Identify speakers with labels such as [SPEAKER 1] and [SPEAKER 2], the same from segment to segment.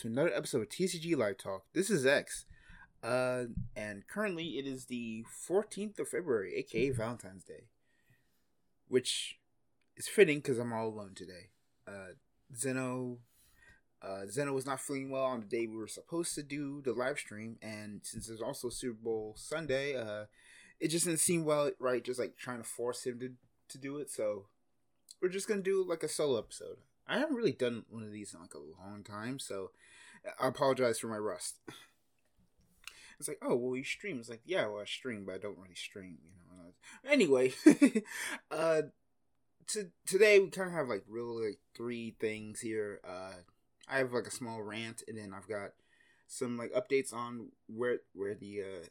[SPEAKER 1] to another episode of TCG Live Talk. This is Zechs, uh, and currently it is the 14th of February, aka Valentine's Day, which is fitting because I'm all alone today. Uh, Zeno, uh, Zeno was not feeling well on the day we were supposed to do the live stream, and since it's also Super Bowl Sunday, uh, it just didn't seem well, right? Just like trying to force him to to do it, so we're just gonna do like a solo episode. I haven't really done one of these in like a long time, so I apologize for my rust. It's like, oh well, you stream. It's like, yeah, well, I stream, but I don't really stream, you know. Anyway, uh, to today we kind of have like really like three things here. Uh, I have like a small rant, and then I've got some like updates on where where the uh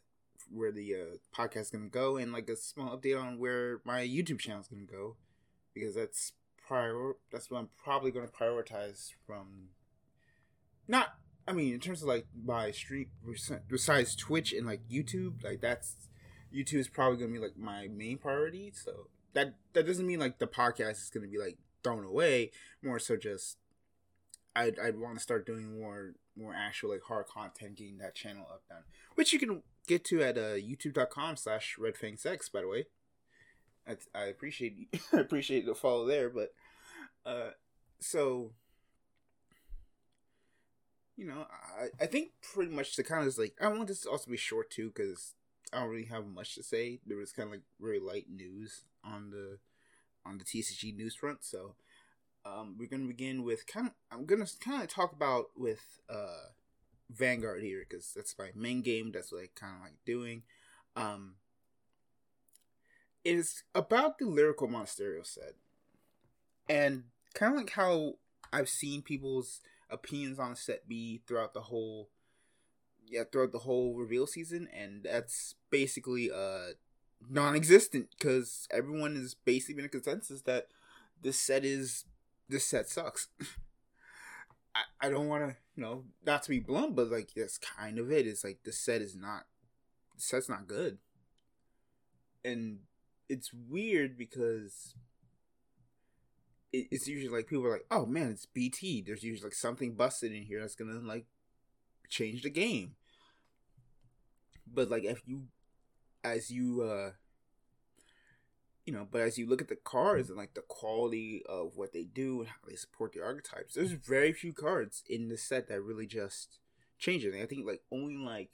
[SPEAKER 1] where the uh podcast is gonna go, and like a small update on where my YouTube channel is gonna go, because that's prior. That's what I'm probably gonna prioritize from. Not, I mean, in terms of like my stream besides Twitch and like YouTube, like that's YouTube is probably gonna be like my main priority. So that that doesn't mean like the podcast is gonna be like thrown away. More so, just I'd I'd want to start doing more more actual like hard content, getting that channel up done, which you can get to at uh, youtube.com slash redfangzechs by the way I, I appreciate I appreciate the follow there but uh so you know I, I think pretty much the kind of like I want this to also be short too because I don't really have much to say there was kind of like very light news on the on the TCG news front so um we're gonna begin with kind of I'm gonna kind of talk about with uh Vanguard here because that's my main game. That's what I kind of like doing. Um, is about the lyrical Monasterio set, and kind of like how I've seen people's opinions on set B throughout the whole, yeah, throughout the whole reveal season, and that's basically uh non-existent because everyone is basically in a consensus that this set is this set sucks. I, I don't want to, you know, not to be blunt, but like that's kind of it. It's like the set is not, the set's not good, and it's weird because it, it's usually like people are like, oh man, it's BT. There's usually like something busted in here that's gonna like change the game. But like if you, as you uh you know, but as you look at the cards and like the quality of what they do and how they support the archetypes, there's very few cards in the set that really just change. I think like only like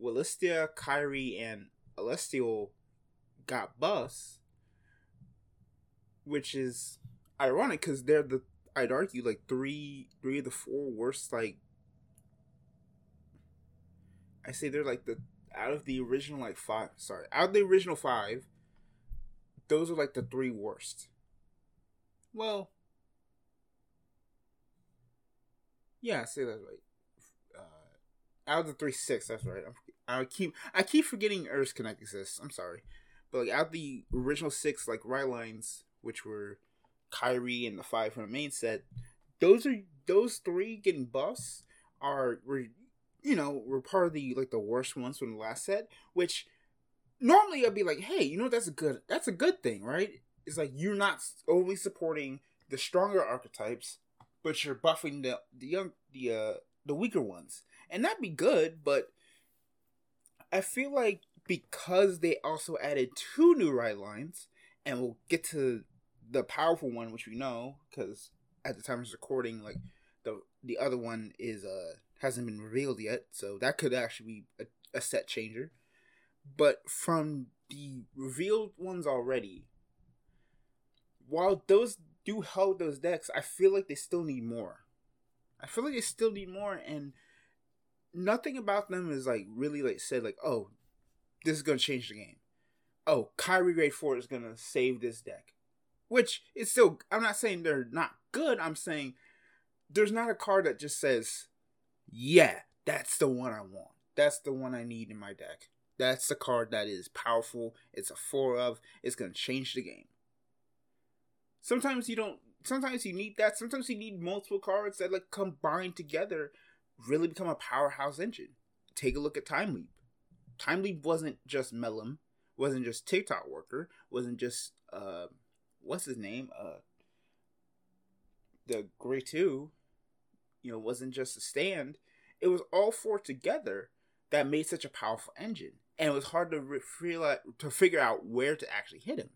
[SPEAKER 1] Willistia, Kyrie, and Celestial got bus, which is ironic because they're the I'd argue like three three of the four worst like I say they're like the out of the original like five sorry out of the original five those are like the three worst. Well, yeah, I say that right. Uh, out of the three six, that's right. i keep I keep forgetting Earth Connect exists. I'm sorry, like out the original six, like ride lines, which were Kyrie and the five from the main set, those are those three getting buffs are were you know were part of the like the worst ones from the last set, which normally I'd be like, hey, you know that's a good that's a good thing, right? It's like you're not only supporting the stronger archetypes, but you're buffing the the young the uh the weaker ones. And that'd be good, but I feel like because they also added two new ride lines, and we'll get to the powerful one, which we know, because at the time of recording, like the the other one is uh hasn't been revealed yet, so that could actually be a, a set changer. But from the revealed ones already, while those do help those decks, I feel like they still need more. I feel like they still need more, and nothing about them is like really like said like, oh, this is gonna change the game. Oh, Kyrie Grade Four is gonna save this deck, which is still. I'm not saying they're not good. I'm saying there's not a card that just says, yeah, that's the one I want. That's the one I need in my deck. That's the card that is powerful. It's a four of. It's gonna change the game. Sometimes you don't. Sometimes you need that. Sometimes you need multiple cards that like combine together, really become a powerhouse engine. Take a look at Time Leap. Time Leap wasn't just Melum, wasn't just TikTok worker, wasn't just uh, what's his name? Uh, the Gray Two. you know wasn't just a stand. It was all four together that made such a powerful engine, and it was hard to re- to figure out where to actually hit him.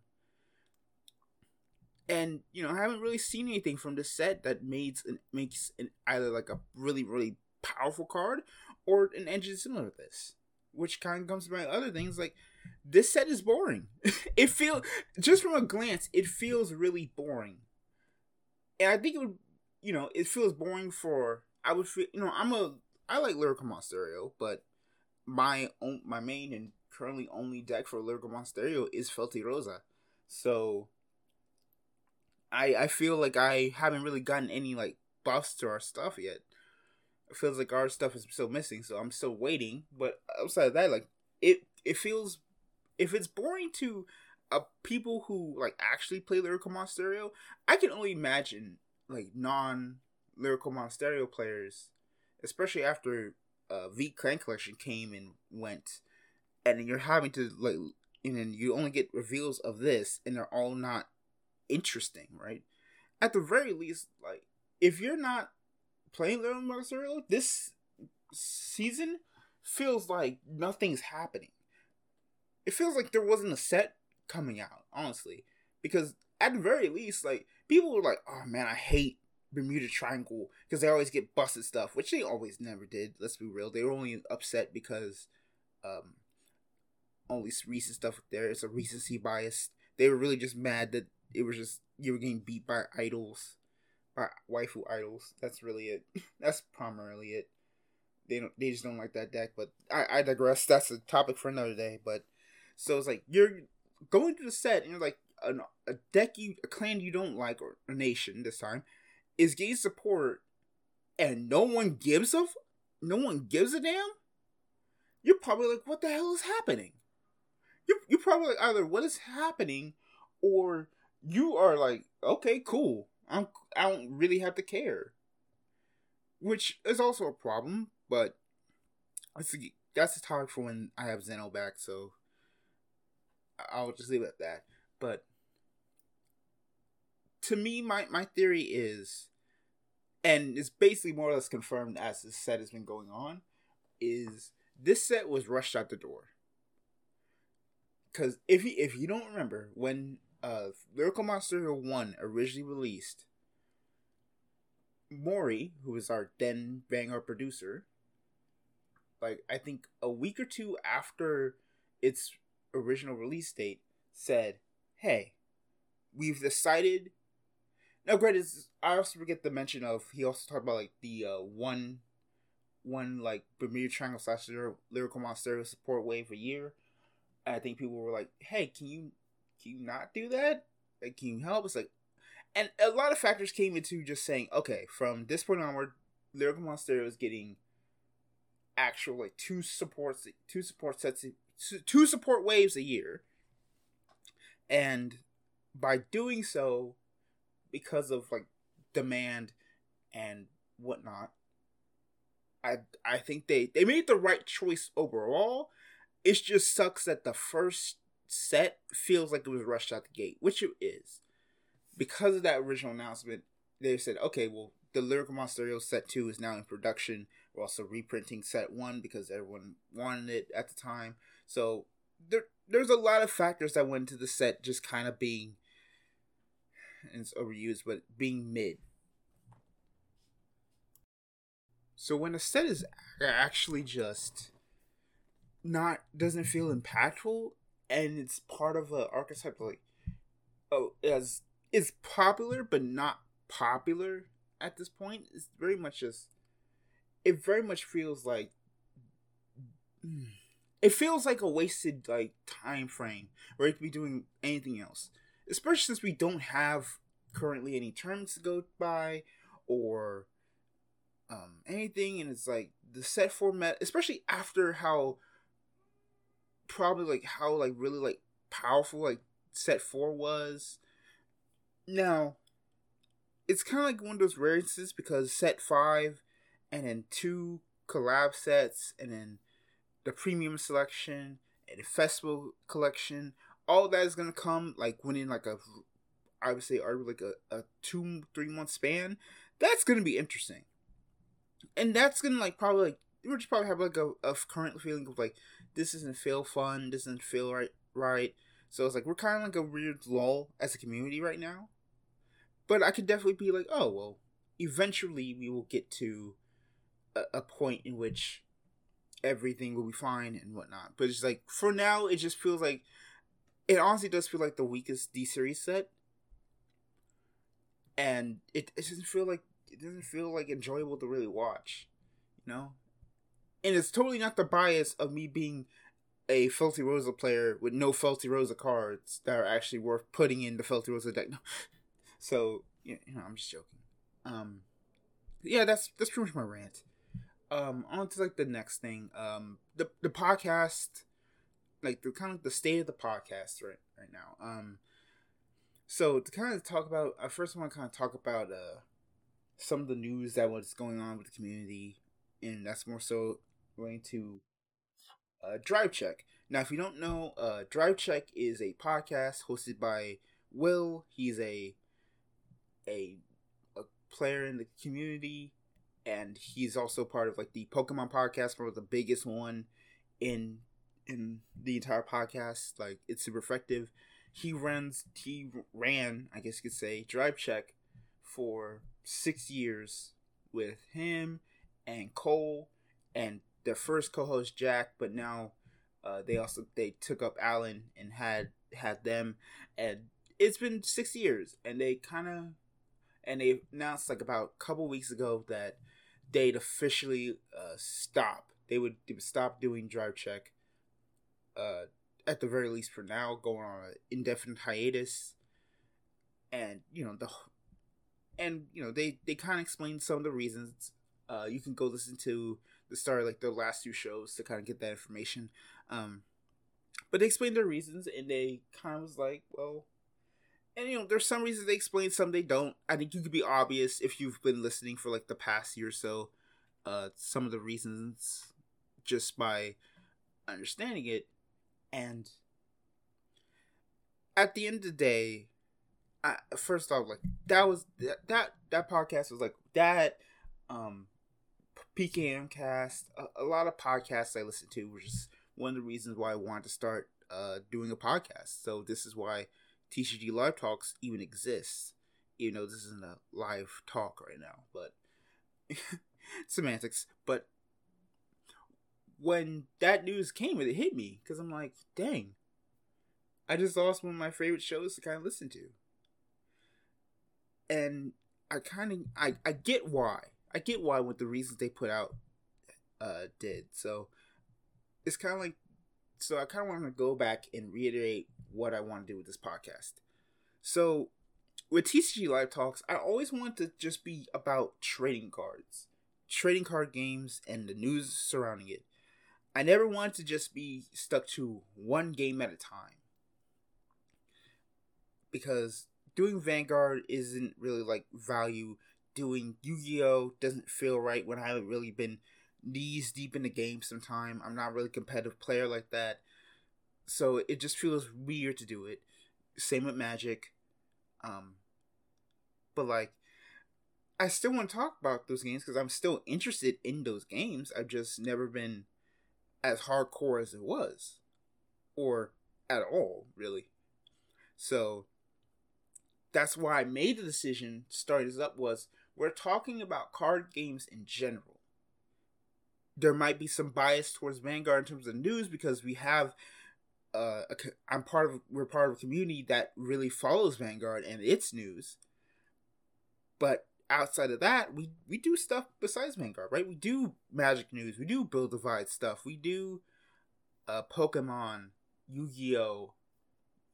[SPEAKER 1] And you know, I haven't really seen anything from this set that makes an, makes an, either like a really really powerful card or an engine similar to this. Which kind of comes to my other things like this set is boring. it feels just from a glance, it feels really boring. And I think it would, you know, it feels boring for I would feel, you know, I'm a I like Lyrical Monsterio, but my own my main and currently only deck for Lyrical Monsterio is Felty Rosa. So I I feel like I haven't really gotten any like buffs to our stuff yet. Feels like our stuff is still missing, so I'm still waiting. But outside of that, like it it feels if it's boring to uh, people who like actually play lyrical monsterio, I can only imagine like non lyrical monsterio players, especially after uh, V Clan Collection came and went, and you're having to like, and then you only get reveals of this, and they're all not interesting, right? At the very least, like if you're not playing lyrical monsterio, this season feels like nothing's happening it feels like there wasn't a set coming out, honestly. Because at the very least, like people were like, "Oh man, I hate Bermuda Triangle because they always get busted stuff," which they always never did. Let's be real; they were only upset because um, only recent stuff there is a recency bias. They were really just mad that it was just you were getting beat by idols, by waifu idols. That's really it. That's primarily it. They don't. They just don't like that deck. But I, I digress. That's a topic for another day. But so it's like you're going to the set and you're like an, a deck you a clan you don't like or a nation this time is getting support and no one gives a no one gives a damn. You're probably like, what the hell is happening? You're you're probably like either what is happening or you are like, okay, cool. I'm I don't really have to care. Which is also a problem, but that's a, that's for when I have Zeno back, so I'll just leave it at that. But to me, my my theory is, and it's basically more or less confirmed as this set has been going on, is this set was rushed out the door. Because if you if you don't remember when uh Lyrical Monster One originally released, Mori, who was our then Vanguard producer, like I think a week or two after its original release date said, "Hey, we've decided." Now, granted, I also forget the mention of he also talked about like the uh, one, one like Bermuda Triangle slash lyrical monster support wave a year. I think people were like, "Hey, can you can you not do that? Like, can you help?" It's like, and a lot of factors came into just saying, "Okay, from this point onward, lyrical monster is getting." actual like two supports two support sets two support waves a year. And by doing so, because of like demand and whatnot, I I think they they made the right choice overall. It just sucks that the first set feels like it was rushed out the gate, which it is. Because of that original announcement, they said, okay, well, the Lyrical Monsterio set two is now in production. We're also reprinting set one because everyone wanted it at the time. So there there's a lot of factors that went into the set just kind of being it's overused, but being mid. So when a set is actually just not doesn't feel impactful and it's part of an archetype like oh as is popular but not popular at this point. It's very much just it very much feels like mm, it feels like a wasted like time frame where it could be doing anything else especially since we don't have currently any terms to go by or um, anything. And it's like the set format especially after how probably like how like really like powerful like set 4 was now it's kind of like one of those rare instances because set 5 and then two collab sets and then the premium selection and the festival collection, all that is gonna come like within like a I would say like a, a two three month span. That's gonna be interesting. and that's gonna like probably like we're just probably have like a, a current feeling of like this doesn't feel fun, doesn't feel right, right. So it's like we're kind of like a weird lull as a community right now. But I could definitely be like, oh well, eventually we will get to a, a point in which everything will be fine and whatnot. But it's like for now, it just feels like it honestly does feel like the weakest D series set, and it, it doesn't feel like it doesn't feel like enjoyable to really watch, you know. And it's totally not the bias of me being a Felty Rosa player with no Felty Rosa cards that are actually worth putting in the Felty Rosa deck. so you know, I'm just joking. Um, yeah, that's that's pretty much my rant. Um, on to like the next thing. Um, the the podcast, like the kind of the state of the podcast right right now. Um, so to kind of talk about, I first want to kind of talk about uh some of the news that was going on with the community, and that's more so going to uh, Drive Check. Now, if you don't know, uh, Drive Check is a podcast hosted by Will. He's a a a player in the community, and he's also part of like the Pokemon podcast, of the biggest one in in the entire podcast. Like it's super effective. He runs he ran, I guess you could say, Drive Check for six years with him and Cole and their first co-host Jack, but now uh, they also they took up Alan and had had them, and it's been six years, and they kind of and they announced like about a couple weeks ago that they'd officially uh, stop. They would they would stop doing drive check. Uh, at the very least for now, going on an indefinite hiatus, and you know the, and you know they they kind of explained some of the reasons. Uh, you can go listen to the start like the last two shows to kind of get that information. Um, but they explained their reasons, and they kind of was like, well, and you know, there's some reasons they explain, some they don't. I think you could be obvious if you've been listening for like the past year or so. Uh, some of the reasons just by understanding it, and at the end of the day, I, first off, like that was that that, that podcast was like that. Um, PKM cast, a, a, lot of podcasts I listen to, which is one of the reasons why I wanted to start uh, doing a podcast. So this is why TCG Live Talks even exists, even though this isn't a live talk right now. But semantics. But when that news came, it hit me because I'm like, dang, I just lost one of my favorite shows to kind of listen to. And I kind of I, I get why I get why with the reasons they put out uh did. So it's kind of like so I kind of want to go back and reiterate what I want to do with this podcast. So with TCG Live Talks, I always want to just be about trading cards, trading card games, and the news surrounding it. I never wanted to just be stuck to one game at a time. Because doing Vanguard isn't really like value doing Yu-Gi-Oh doesn't feel right when I haven't really been knees deep in the game sometime. I'm not really competitive player like that. So it just feels weird to do it. Same with Magic. Um but like I still want to talk about those games because I'm still interested in those games. I've just never been as hardcore as it was. Or at all, really. So that's why I made the decision to start this up was we're talking about card games in general. There might be some bias towards Vanguard in terms of news because we have uh, a, I'm part of we're part of a community that really follows Vanguard and its news. But outside of that, we we do stuff besides Vanguard, right? We do Magic news, we do Build Divide stuff, we do uh, Pokemon, Yu Gi Oh.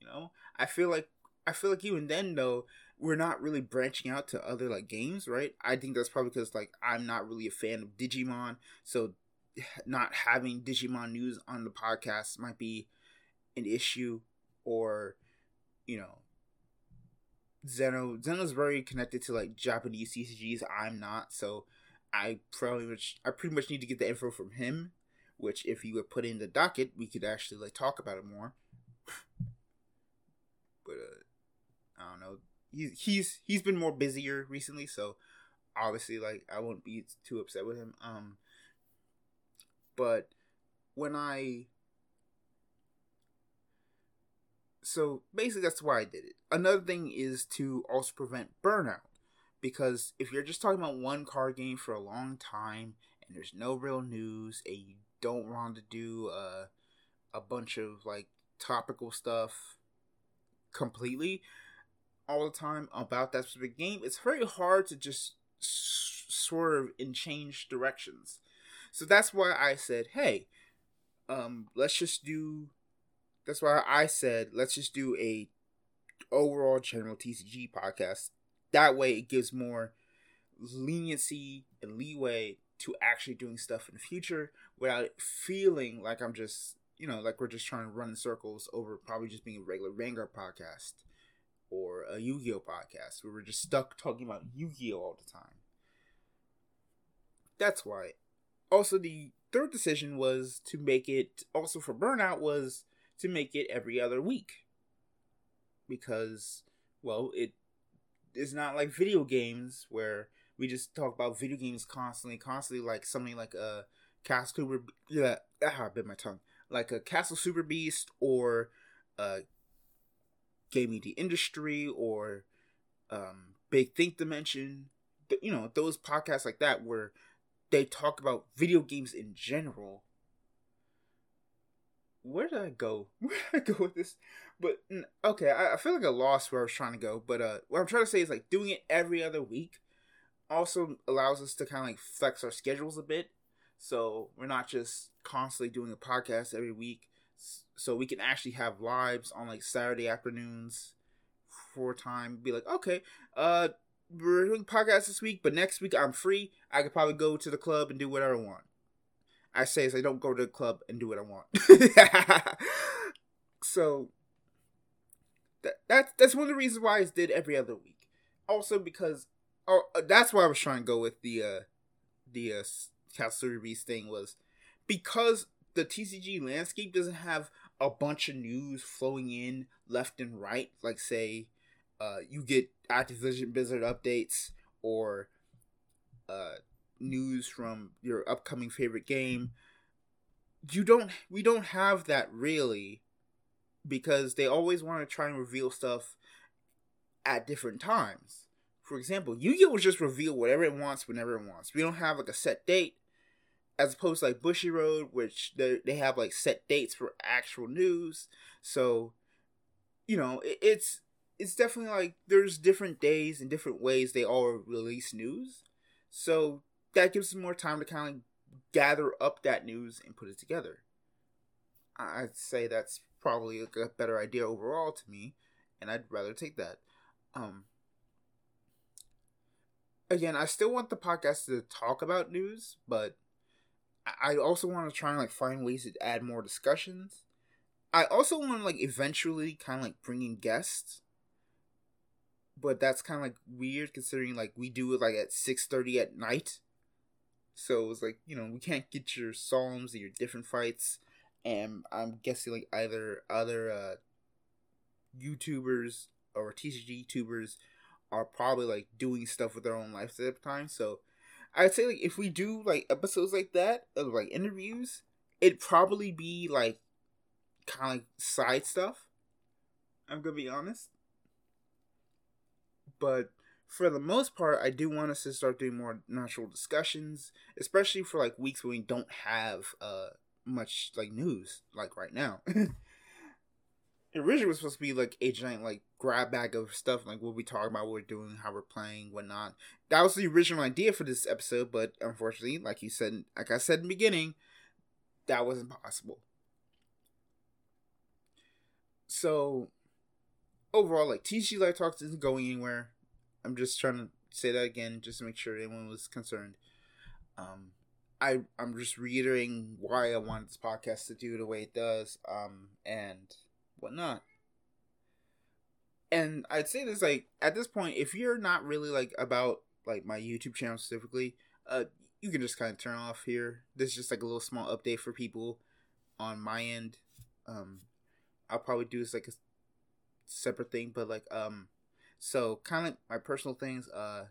[SPEAKER 1] You know, I feel like I feel like even then though we're not really branching out to other like games, right? I think that's probably because like I'm not really a fan of Digimon, so not having Digimon news on the podcast might be an issue, or you know, Zeno Zeno's very connected to like Japanese CCGs. I'm not, so I probably much I pretty much need to get the info from him. Which, if he would put in the docket, we could actually like talk about it more. but uh, I don't know he's he's he's been more busier recently, so obviously, like I won't be too upset with him. Um, but when I so basically that's why I did it. Another thing is to also prevent burnout because if you're just talking about one card game for a long time and there's no real news and you don't want to do a a bunch of like topical stuff completely all the time about that specific game, it's very hard to just swerve and change directions. So that's why I said, hey, um, let's just do. That's why I said let's just do a overall general TCG podcast. That way, it gives more leniency and leeway to actually doing stuff in the future without feeling like I'm just, you know, like we're just trying to run in circles over probably just being a regular Vanguard podcast or a Yu Gi Oh podcast where we're just stuck talking about Yu Gi Oh all the time. That's why. Also, the third decision was to make it, also for Burnout, was to make it every other week. Because, well, it is not like video games where we just talk about video games constantly, constantly like something like a Castle Super. Yeah, ah, I bit my tongue. Like a Castle Super Beast or a Gaming the Industry or um, Big Think Dimension. You know those podcasts like that where they talk about video games in general. Where did I go? Where did I go with this? But okay, I, I feel like I lost where I was trying to go. But uh, what I'm trying to say is like doing it every other week also allows us to kind of like flex our schedules a bit. So we're not just constantly doing a podcast every week. So we can actually have lives on like Saturday afternoons for time. Be like, okay, uh, we're doing podcasts this week, but next week I'm free. I could probably go to the club and do whatever I want. I say so I don't go to the club and do what I want. so that that's that's one of the reasons why I did every other week. Also because oh uh, that's why I was trying to go with the uh the uh Castle Beast thing was because the TCG landscape doesn't have a bunch of news flowing in left and right, like say uh, you get Activision Blizzard updates or uh, news from your upcoming favorite game. You don't. We don't have that really, because they always want to try and reveal stuff at different times. For example, Yu-Gi-Oh will just reveal whatever it wants whenever it wants. We don't have like a set date, as opposed to like Bushiroad, which they they have like set dates for actual news. So, you know, it, it's it's definitely like there's different days and different ways they all release news. So that gives them more time to kind of gather up that news and put it together. I'd say that's probably a better idea overall to me, and I'd rather take that. Um, again, I still want the podcast to talk about news, but I also want to try and like find ways to add more discussions. I also want to like eventually kind of like bring in guests. But that's kind of like weird considering like we do it like at 6.30 at night. So it's like you know we can't get your psalms or your different fights. And i'm guessing like either other uh youtubers or tcg youtubers are probably like doing stuff with their own lives at the time. So i'd say like if we do like episodes like that of like interviews it'd probably be like kind of like side stuff i'm gonna be honest but for the most part, I do want us to start doing more natural discussions, especially for like weeks when we don't have uh much like news, like right now. originally was supposed to be like a giant like grab bag of stuff, like what we talk about, what we're doing, how we're playing, whatnot. That was the original idea for this episode, but unfortunately, like you said, like I said in the beginning, that wasn't possible. So overall, like TCG Live Talks isn't going anywhere. I'm just trying to say that again, just to make sure anyone was concerned. Um, I I'm just reiterating why I wanted this podcast to do the way it does, um, and whatnot. And I'd say this like at this point, if you're not really like about like my YouTube channel specifically, uh, you can just kind of turn off here. This is just like a little small update for people on my end. Um, I'll probably do this like a separate thing, but like um, so kind of like my personal things. Uh,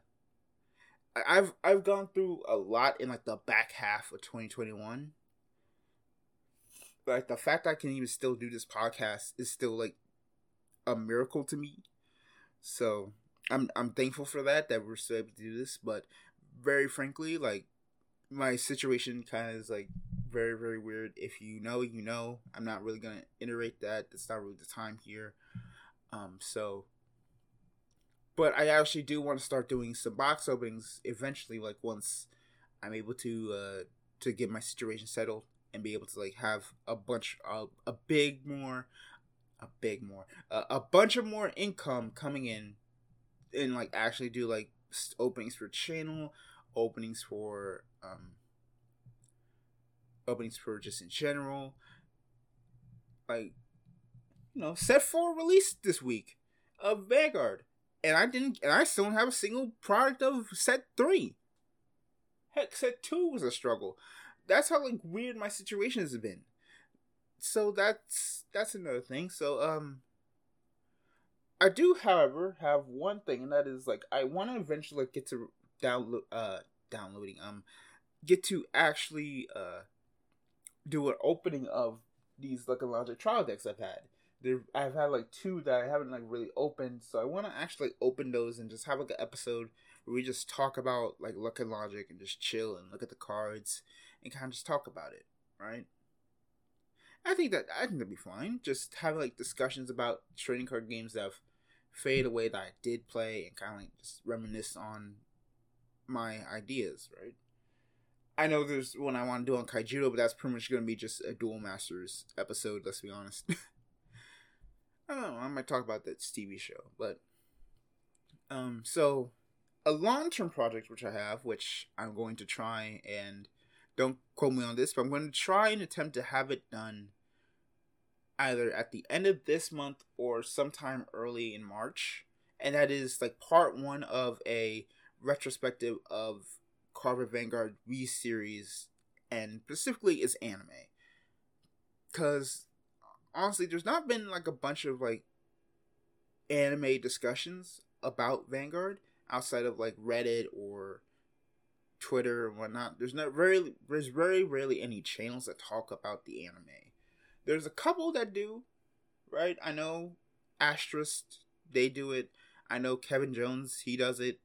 [SPEAKER 1] I've I've gone through a lot in like the back half of 2021. Like the fact I can even still do this podcast is still like a miracle to me. So I'm I'm thankful for that that we're still able to do this. But very frankly, like my situation kind of is like very very weird. If you know, you know. I'm not really gonna iterate that. That's not really the time here. Um, so but I actually do want to start doing some box openings eventually. Like once I'm able to uh, to get my situation settled and be able to like have a bunch of a big more a big more a bunch of more income coming in and like actually do like openings for channel openings for um openings for just in general like you know set for release this week of vanguard and I didn't, and I still don't have a single product of set three. Heck, set two was a struggle. That's how like weird my situation has been. So that's that's another thing. So um, I do, however, have one thing, and that is like I want to eventually like, get to download uh downloading um get to actually uh do an opening of these Luck and Logic trial decks I've had there I've had like two that I haven't like really opened, so I want to actually open those and just have like an episode where we just talk about like luck and logic and just chill and look at the cards and kind of just talk about it, right? I think that I think that'd be fine. Just have like discussions about trading card games that have faded away that I did play and kind of like just reminisce on my ideas, right? I know there's one I want to do on Kaijudo, but that's pretty much going to be just a Duel Masters episode. Let's be honest. I don't know. I might talk about that TV show, but um, so a long term project which I have, which I'm going to try and don't quote me on this, but I'm going to try and attempt to have it done either at the end of this month or sometime early in March, and that is like part one of a retrospective of Cardfight Vanguard V series, and specifically its anime. Because honestly, there's not been like a bunch of like anime discussions about Vanguard outside of like Reddit or Twitter and whatnot. There's not very there's very rarely any channels that talk about the anime. There's a couple that do, right? I know Astrist they do it. I know Kevin Jones he does it,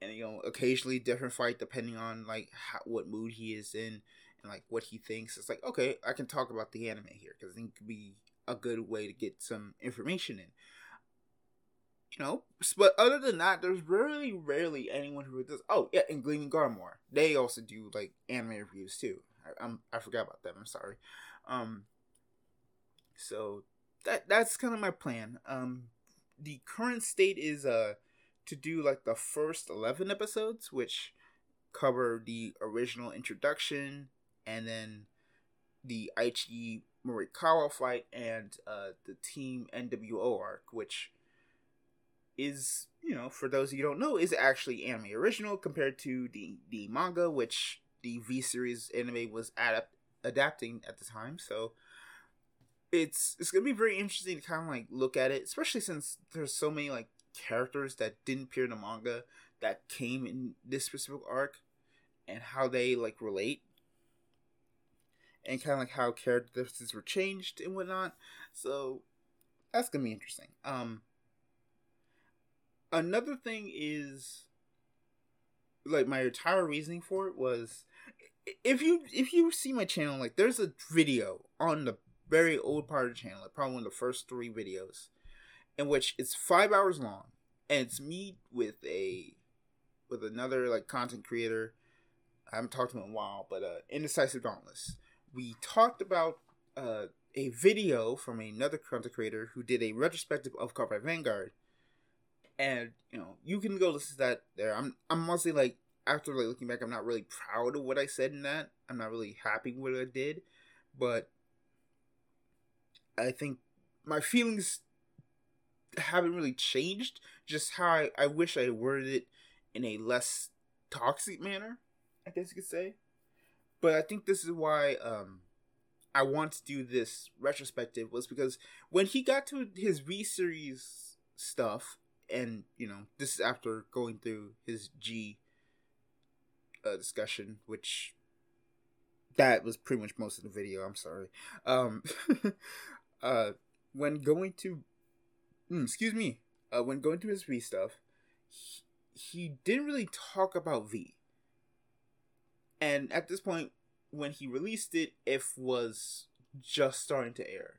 [SPEAKER 1] and you know occasionally different fight depending on like how, what mood he is in and like what he thinks. It's like okay, I can talk about the anime here because I think it could be a good way to get some information in. You know, but other than that, there's really rarely anyone who does. Oh yeah, and Gleaming Garmore, they also do like anime reviews too. I, I'm I forgot about them. I'm sorry. Um, so that that's kind of my plan. Um, the current state is uh to do like the first 11 episodes which cover the original introduction and then the Aichi Morikawa fight and uh, the Team NWO arc, which is, you know, for those you don't know, is actually anime original compared to the, the manga, which the V series anime was adapt- adapting at the time. So it's it's gonna be very interesting to kind of like look at it, especially since there's so many like characters that didn't appear in the manga that came in this specific arc and how they like relate and kind of like how characters were changed and whatnot. So that's gonna be interesting. Um, another thing is like my entire reasoning for it was if you if you see my channel like there's a video on the very old part of the channel like probably one of the first three videos in which it's five hours long and it's me with a with another like content creator. I haven't talked to him in a while but uh indecisive dauntless. We talked about uh, a video from another content creator who did a retrospective of Card Vanguard, and you know you can go listen to that there. I'm I'm mostly like after like looking back, I'm not really proud of what I said in that. I'm not really happy with what I did, but I think my feelings haven't really changed. Just how I, I wish I worded it in a less toxic manner, I guess you could say. But I think this is why um, I want to do this retrospective was because when he got to his V series stuff, and you know, this is after going through his G uh, discussion, which that was pretty much most of the video. I'm sorry. Um, uh, when going to, mm, excuse me, uh, when going to his V stuff, he, he didn't really talk about V. And at this point, when he released it, if was just starting to air.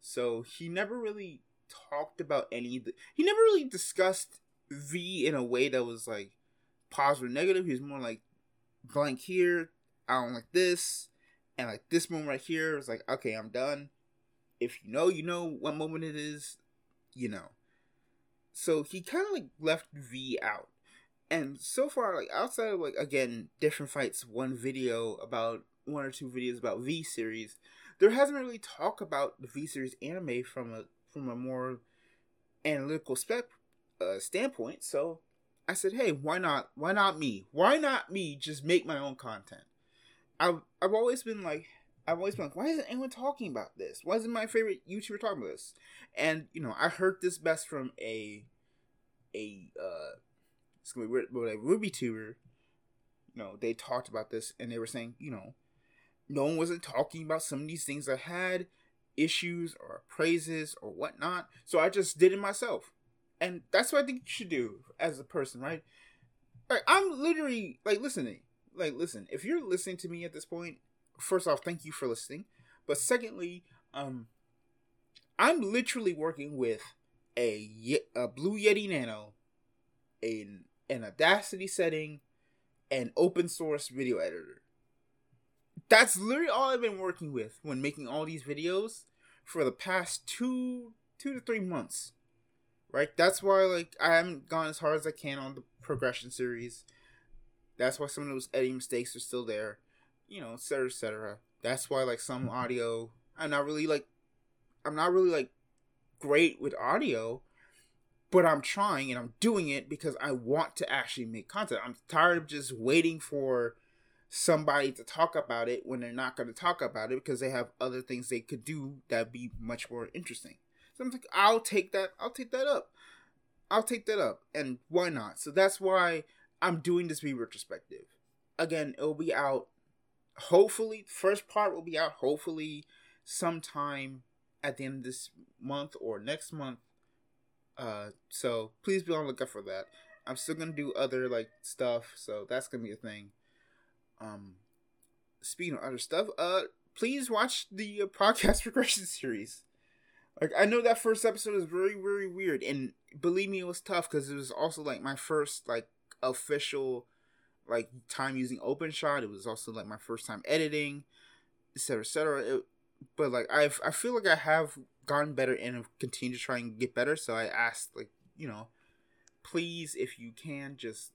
[SPEAKER 1] So he never really talked about any. He never really discussed V in a way that was like positive or negative. He was more like blank here. I don't like this, and like this moment right here was like okay, I'm done. If you know, you know what moment it is, you know. So he kind of like left V out, and so far, like outside of like again different fights, one video about one or two videos about V series, there hasn't really talked about the V series anime from a from a more analytical spec uh, standpoint. So I said, hey, why not? Why not me? Why not me? Just make my own content. I've I've always been like. I've always been like, why isn't anyone talking about this? Why isn't my favorite YouTuber talking about this? And you know, I heard this best from a a uh it's gonna be weird, but a Ruby tuber. You know, they talked about this and they were saying, you know, no one wasn't talking about some of these things that had issues or praises or whatnot. So I just did it myself. And that's what I think you should do as a person, right? Like, I'm literally like listening. Like, listen, if you're listening to me at this point, first off, thank you for listening. But secondly, um, I'm literally working with a a Blue Yeti Nano, an an Audacity setting, and open source video editor that's literally all I've been working with when making all these videos for the past two two to three months. Right? That's why like I haven't gone as hard as I can on the progression series. That's why some of those editing mistakes are still there. You know, etc. etc. That's why like some mm-hmm. audio I'm not really like I'm not really like great with audio, but I'm trying and I'm doing it because I want to actually make content. I'm tired of just waiting for somebody to talk about it when they're not going to talk about it because they have other things they could do that'd be much more interesting. So I'm like, I'll take that. I'll take that up. I'll take that up. And why not? So that's why I'm doing this be retrospective. Again, it'll be out. Hopefully, first part will be out. Hopefully, sometime at the end of this month or next month. Uh, so please be on the lookout for that. I'm still gonna do other like stuff, so that's gonna be a thing. Um, speaking of other stuff, uh, please watch the uh, podcast regression series. Like I know that first episode is very very weird, and believe me, it was tough because it was also like my first like official like time using OpenShot. It was also like my first time editing, etc. etc. But like I I feel like I have gotten better and continue to try and get better. So I asked like you know, please if you can just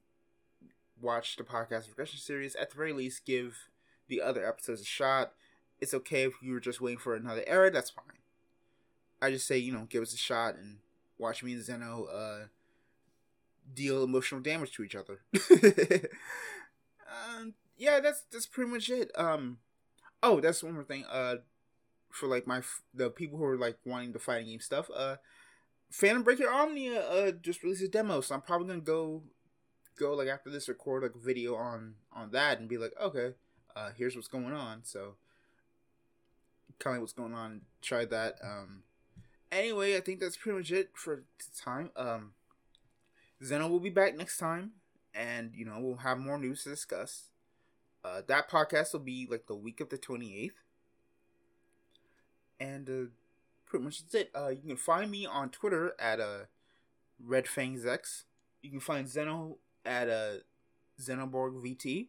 [SPEAKER 1] watch the podcast regression series, at the very least, give the other episodes a shot. It's okay if you were just waiting for another era, that's fine. I just say, you know, give us a shot and watch me and Zeno uh, deal emotional damage to each other. um, yeah, that's that's pretty much it. Um, oh, that's one more thing. Uh, for like my the people who are like wanting the fighting game stuff. Uh, Phantom Breaker Omnia uh just released a demo, so I'm probably gonna go go like after this record like a video on on that and be like okay uh here's what's going on. So kind of what's going on try that um. Anyway i think that's pretty much it for time um zeno will be back next time and you know we'll have more news to discuss. Uh that podcast will be like the week of the 28th and uh pretty much that's it. Uh you can find me on twitter at uh redfangzechs you can find zeno at a uh, Zenonborg VT.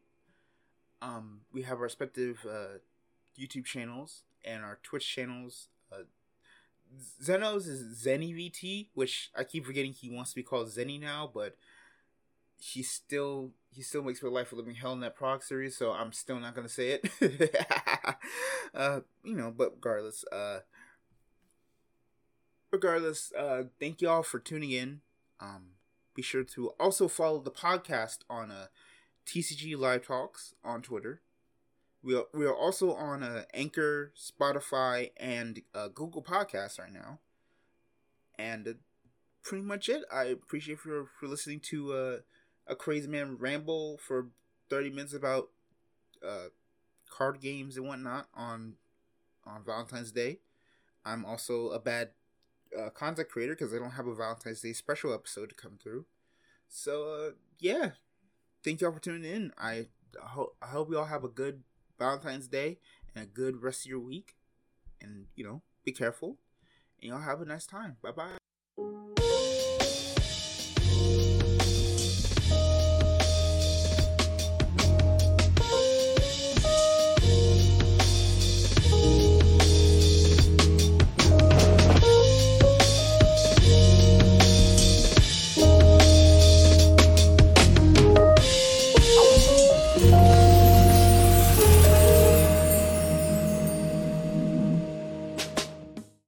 [SPEAKER 1] Um, we have our respective uh, YouTube channels and our Twitch channels. Uh, Zeno's is Zenny VT, which I keep forgetting he wants to be called Zenny now, but he still he still makes my life a living hell in that prog series, so I'm still not gonna say it. uh, you know, but regardless, uh, regardless, uh, thank y'all for tuning in. Um, be sure to also follow the podcast on uh, TCG Live Talks on Twitter. We are, we are also on uh, Anchor, Spotify, and uh, Google Podcasts right now. And uh, pretty much it. I appreciate for for listening to uh, a crazy man ramble for thirty minutes about uh, card games and whatnot on on Valentine's Day. I'm also a bad uh, content creator because I don't have a Valentine's Day special episode to come through. So uh, yeah, thank y'all for tuning in. I ho- I hope you all have a good Valentine's Day and a good rest of your week. And you know, be careful, and y'all have a nice time. Bye bye.